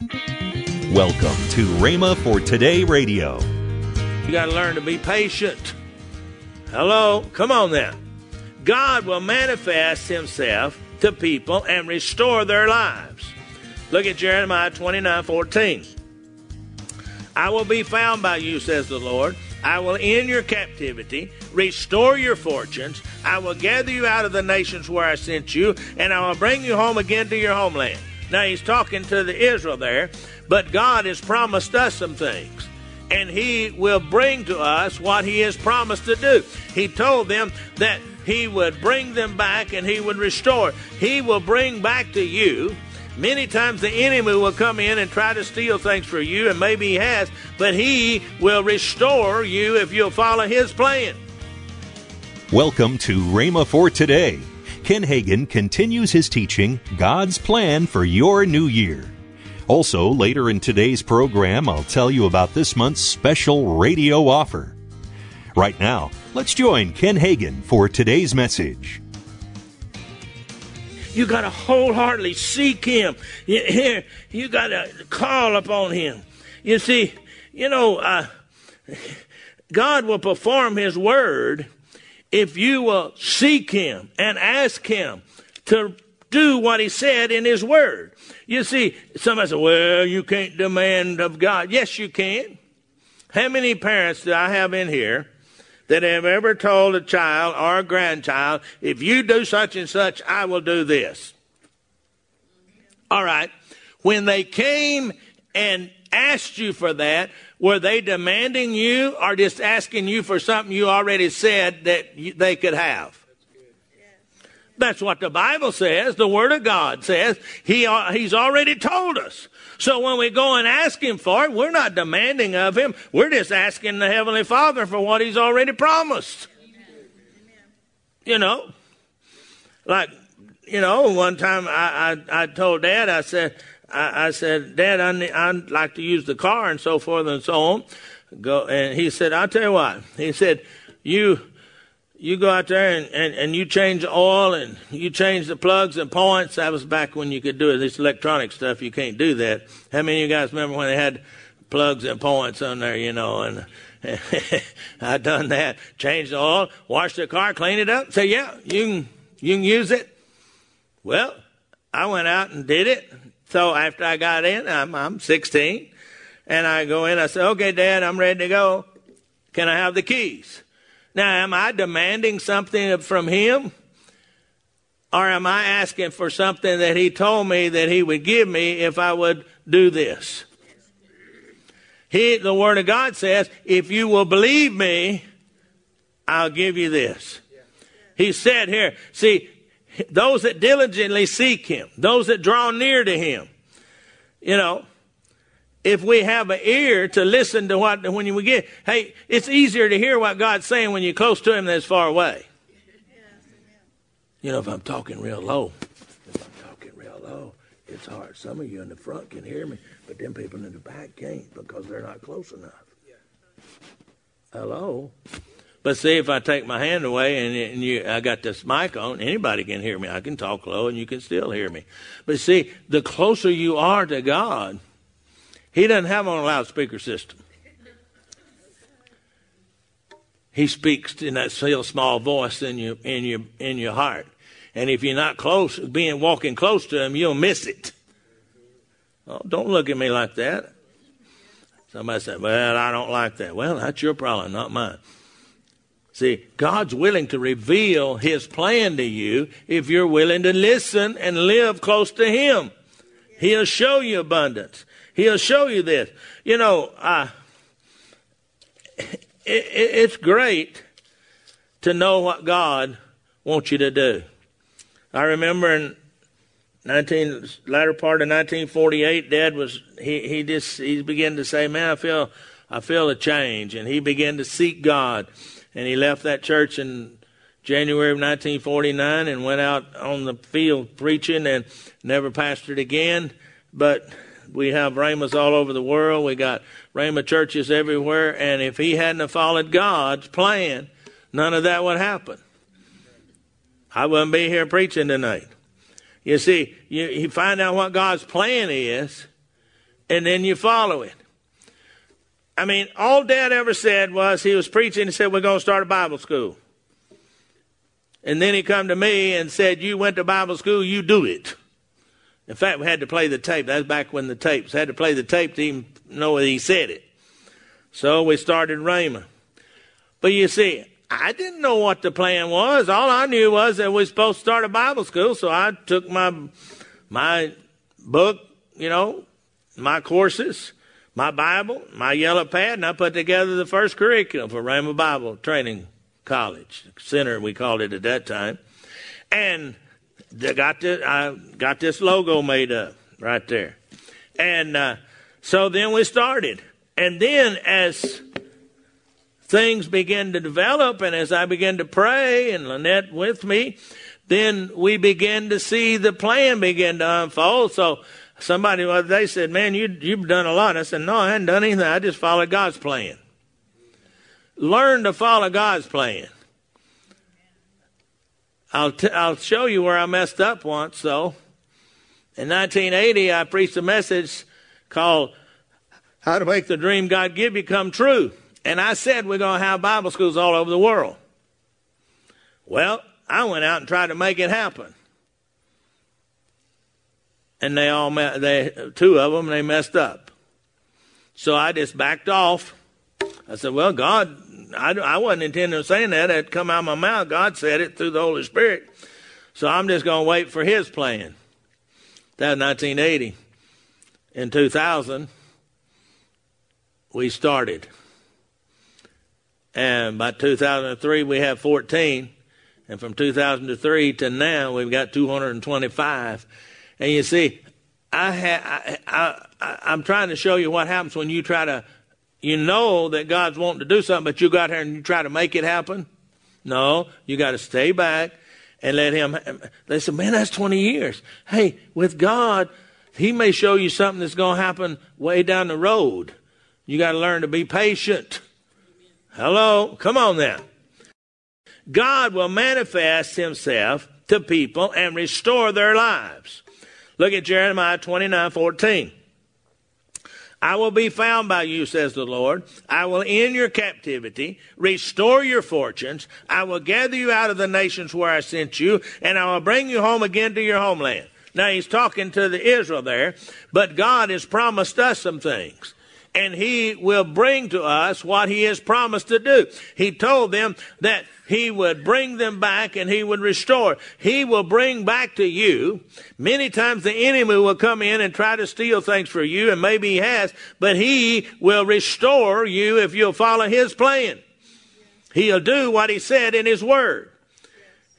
Welcome to Rhema for Today Radio. You got to learn to be patient. Hello? Come on now. God will manifest himself to people and restore their lives. Look at Jeremiah 29 14. I will be found by you, says the Lord. I will end your captivity, restore your fortunes. I will gather you out of the nations where I sent you, and I will bring you home again to your homeland. Now he's talking to the Israel there, but God has promised us some things. And he will bring to us what he has promised to do. He told them that he would bring them back and he would restore. He will bring back to you. Many times the enemy will come in and try to steal things for you, and maybe he has, but he will restore you if you'll follow his plan. Welcome to Rhema for Today. Ken Hagin continues his teaching, God's Plan for Your New Year. Also, later in today's program, I'll tell you about this month's special radio offer. Right now, let's join Ken Hagin for today's message. You got to wholeheartedly seek Him. You, you got to call upon Him. You see, you know, uh, God will perform His word if you will seek Him and ask Him to do what He said in His Word. You see, somebody said, well, you can't demand of God. Yes, you can. How many parents do I have in here that have ever told a child or a grandchild, if you do such and such, I will do this? All right. When they came and asked you for that, were they demanding you or just asking you for something you already said that they could have? That's what the Bible says. The Word of God says. He, uh, he's already told us. So when we go and ask Him for it, we're not demanding of Him. We're just asking the Heavenly Father for what He's already promised. You know, like, you know, one time I, I, I told Dad, I said, I, I said, Dad, I, I'd like to use the car and so forth and so on. Go, and he said, I'll tell you what. He said, you, you go out there and, and, and you change the oil and you change the plugs and points. That was back when you could do it. This electronic stuff, you can't do that. How many of you guys remember when they had plugs and points on there, you know, and I done that. Changed the oil, washed the car, cleaned it up. Say, yeah, you can, you can use it. Well, I went out and did it. So after I got in, I'm, I'm 16, and I go in, I say, okay, Dad, I'm ready to go. Can I have the keys? Now, am I demanding something from him? Or am I asking for something that he told me that he would give me if I would do this? He, the Word of God says, if you will believe me, I'll give you this. He said here, see, those that diligently seek him, those that draw near to him. You know, if we have an ear to listen to what, when we get, hey, it's easier to hear what God's saying when you're close to him than it's far away. You know, if I'm talking real low, if I'm talking real low, it's hard. Some of you in the front can hear me, but them people in the back can't because they're not close enough. Hello? But see, if I take my hand away and, and you, I got this mic on, anybody can hear me. I can talk low and you can still hear me. But see, the closer you are to God, He doesn't have on a loudspeaker system. He speaks in that still small voice in your in your in your heart. And if you're not close, being walking close to him, you'll miss it. Oh, don't look at me like that. Somebody said, "Well, I don't like that." Well, that's your problem, not mine. See, God's willing to reveal His plan to you if you're willing to listen and live close to Him. He'll show you abundance. He'll show you this. You know, uh, it, it's great to know what God wants you to do. I remember in 19 latter part of 1948, Dad was he he just he began to say, "Man, I feel I feel a change," and he began to seek God and he left that church in January of 1949 and went out on the field preaching and never pastored again. But we have Rhemas all over the world. We got Rhema churches everywhere. And if he hadn't followed God's plan, none of that would happen. I wouldn't be here preaching tonight. You see, you, you find out what God's plan is, and then you follow it. I mean, all Dad ever said was he was preaching and said, We're going to start a Bible school. And then he come to me and said, You went to Bible school, you do it. In fact, we had to play the tape. That's back when the tapes had to play the tape to even know that he said it. So we started Rhema. But you see, I didn't know what the plan was. All I knew was that we were supposed to start a Bible school. So I took my my book, you know, my courses, my Bible, my yellow pad, and I put together the first curriculum for Rhema Bible Training College Center. We called it at that time, and they got this, I got this logo made up right there, and uh, so then we started, and then as things began to develop, and as I began to pray, and Lynette with me, then we began to see the plan begin to unfold. So somebody they said, "Man, you you've done a lot." I said, "No, I hadn't done anything. I just followed God's plan." Learn to follow God's plan. I'll t- I'll show you where I messed up once. Though, in 1980, I preached a message called "How to Make the Dream God Give You Come True," and I said we're going to have Bible schools all over the world. Well, I went out and tried to make it happen and they all met, they two of them they messed up. So I just backed off. I said, "Well, God, I, I wasn't intending on saying that. It come out of my mouth. God said it through the Holy Spirit. So I'm just going to wait for His plan." That was 1980. In 2000, we started, and by 2003 we have 14, and from 2003 to now we've got 225 and you see, I, ha- I, I, I'm trying to show you what happens when you try to, you know that God's wanting to do something, but you got here and you try to make it happen. No, you got to stay back and let Him. They said, man, that's 20 years. Hey, with God, He may show you something that's going to happen way down the road. You got to learn to be patient. Hello? Come on then. God will manifest Himself to people and restore their lives. Look at Jeremiah 29 14. I will be found by you, says the Lord. I will end your captivity, restore your fortunes. I will gather you out of the nations where I sent you, and I will bring you home again to your homeland. Now he's talking to the Israel there, but God has promised us some things and he will bring to us what he has promised to do. He told them that he would bring them back and he would restore. He will bring back to you. Many times the enemy will come in and try to steal things for you, and maybe he has, but he will restore you if you'll follow his plan. He'll do what he said in his word.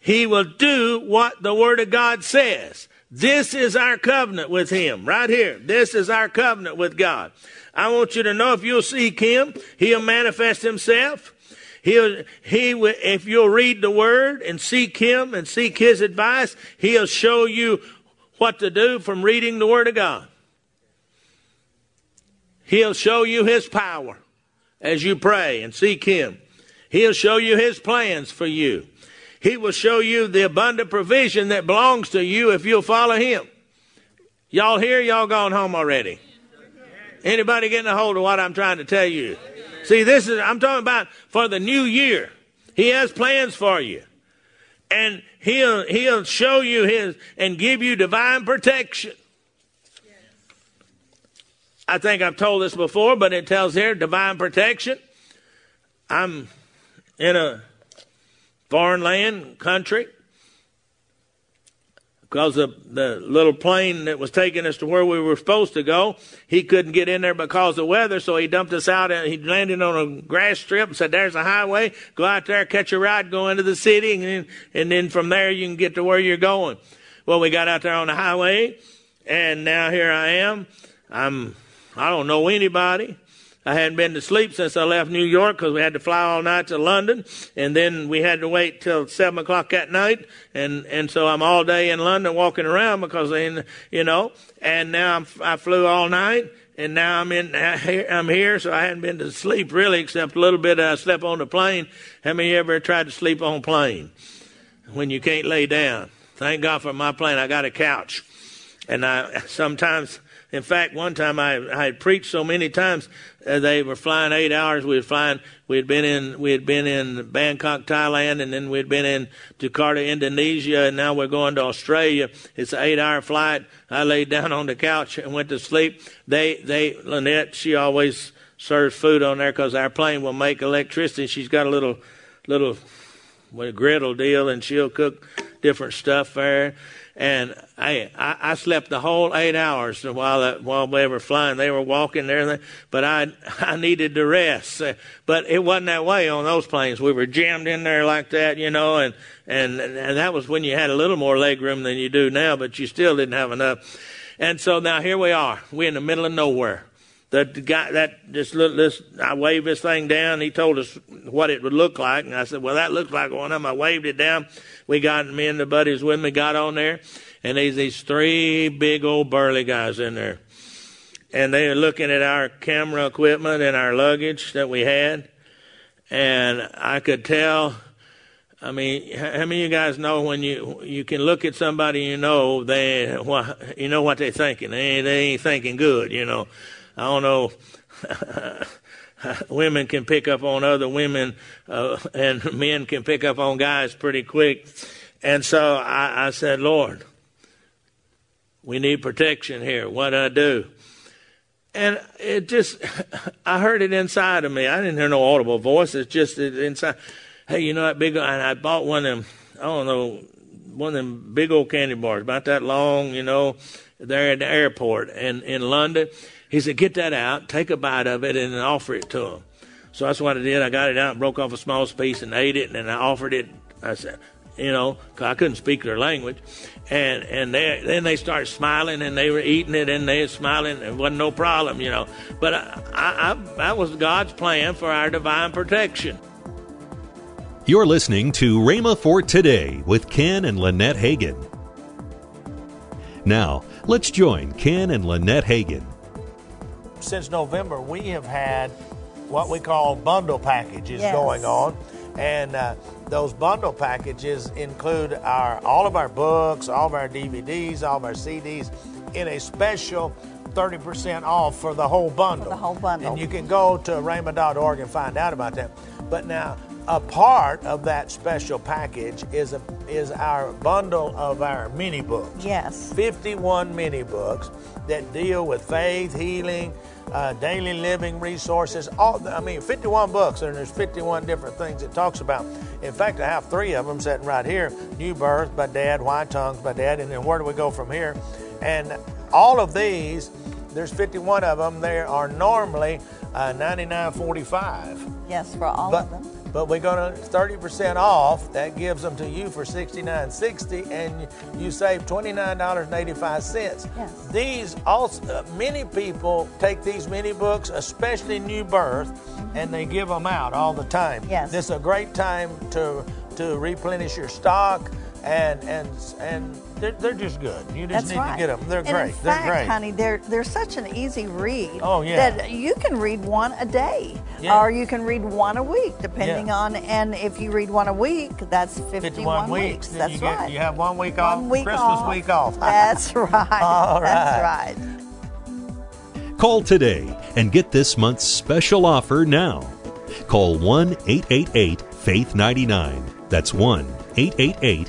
He will do what the word of God says. This is our covenant with him right here. This is our covenant with God. I want you to know if you'll seek him, he'll manifest himself. He'll, he, will, if you'll read the word and seek him and seek his advice, he'll show you what to do from reading the word of God. He'll show you his power as you pray and seek him. He'll show you his plans for you. He will show you the abundant provision that belongs to you if you'll follow him. Y'all here? Y'all gone home already? Anybody getting a hold of what I'm trying to tell you? See, this is, I'm talking about for the new year. He has plans for you. And he'll, he'll show you his, and give you divine protection. I think I've told this before, but it tells here divine protection. I'm in a foreign land, country, because the, the little plane that was taking us to where we were supposed to go, he couldn't get in there because of weather, so he dumped us out and he landed on a grass strip and said, there's a highway, go out there, catch a ride, go into the city, and then, and then from there you can get to where you're going. Well, we got out there on the highway, and now here I am. I'm, I don't know anybody. I hadn't been to sleep since I left New York because we had to fly all night to London, and then we had to wait till seven o'clock at night, and and so I'm all day in London walking around because in you know, and now I'm, I flew all night, and now I'm in I'm here, so I hadn't been to sleep really except a little bit. I slept on the plane. How many ever tried to sleep on plane when you can't lay down? Thank God for my plane. I got a couch, and I sometimes In fact, one time I, I had preached so many times, uh, they were flying eight hours. We were flying. We had been in we had been in Bangkok, Thailand, and then we had been in Jakarta, Indonesia, and now we're going to Australia. It's an eight-hour flight. I laid down on the couch and went to sleep. They they Lynette, she always serves food on there because our plane will make electricity. She's got a little little with a griddle deal, and she'll cook different stuff there. And I, I, I slept the whole eight hours while that, while they were flying. They were walking there, but I I needed to rest. But it wasn't that way on those planes. We were jammed in there like that, you know, and and and that was when you had a little more leg room than you do now, but you still didn't have enough. And so now here we are. We're in the middle of nowhere the guy that just look this I waved this thing down. He told us what it would look like, and I said, "Well, that looks like one of them." I waved it down. We got me and the buddies with me got on there, and there's these three big old burly guys in there, and they were looking at our camera equipment and our luggage that we had, and I could tell. I mean, how many of you guys know when you you can look at somebody you know they you know what they're thinking they they ain't thinking good you know I don't know. women can pick up on other women, uh, and men can pick up on guys pretty quick. And so I, I said, Lord, we need protection here. What do I do? And it just, I heard it inside of me. I didn't hear no audible voice. It's just inside. Hey, you know that big, and I bought one of them, I don't know, one of them big old candy bars, about that long, you know, there at the airport in, in London. He said, Get that out, take a bite of it, and then offer it to him. So that's what I did. I got it out, broke off a small piece, and ate it, and then I offered it. I said, you know, I couldn't speak their language, and and they, then they started smiling, and they were eating it, and they were smiling. It wasn't no problem, you know. But I, I, I, that was God's plan for our divine protection. You're listening to Rhema for Today with Ken and Lynette Hagin. Now, let's join Ken and Lynette Hagin since November, we have had what we call bundle packages yes. going on. And uh, those bundle packages include our all of our books, all of our DVDs, all of our CDs in a special 30% off for the whole bundle. For the whole bundle. And you can go to rhema.org and find out about that. But now, a part of that special package is a, is our bundle of our mini books. Yes. 51 mini books that deal with faith, healing, uh, daily living resources. All I mean, 51 books, and there's 51 different things it talks about. In fact, I have three of them sitting right here: New Birth by Dad, Why Tongues by Dad, and then Where Do We Go from Here? And all of these, there's 51 of them. They are normally uh, 99.45. Yes, for all but, of them but we're going to 30% off. That gives them to you for $69.60, and you save $29.85. Yes. These also, uh, many people take these mini books, especially New Birth, mm-hmm. and they give them out all the time. Yes. This is a great time to to replenish your stock and and and they're, they're just good. You just That's need right. to get them. They're and great. In fact, they're great, honey. They're they're such an easy read. Oh yeah. That you can read one a day, yeah. or you can read one a week, depending yeah. on. And if you read one a week, that's 51, 51 weeks. weeks. That's you right. Get, you have one week off. One week Christmas off. week off. That's right. All That's right. Call today and get this month's special offer now. Call 1 888 Faith 99. That's 1 888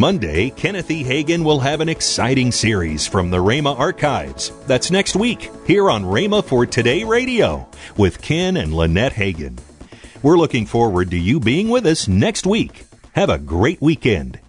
Monday, Kenneth E. Hagin will have an exciting series from the Rhema archives. That's next week, here on Rhema for Today Radio, with Ken and Lynette Hagin. We're looking forward to you being with us next week. Have a great weekend.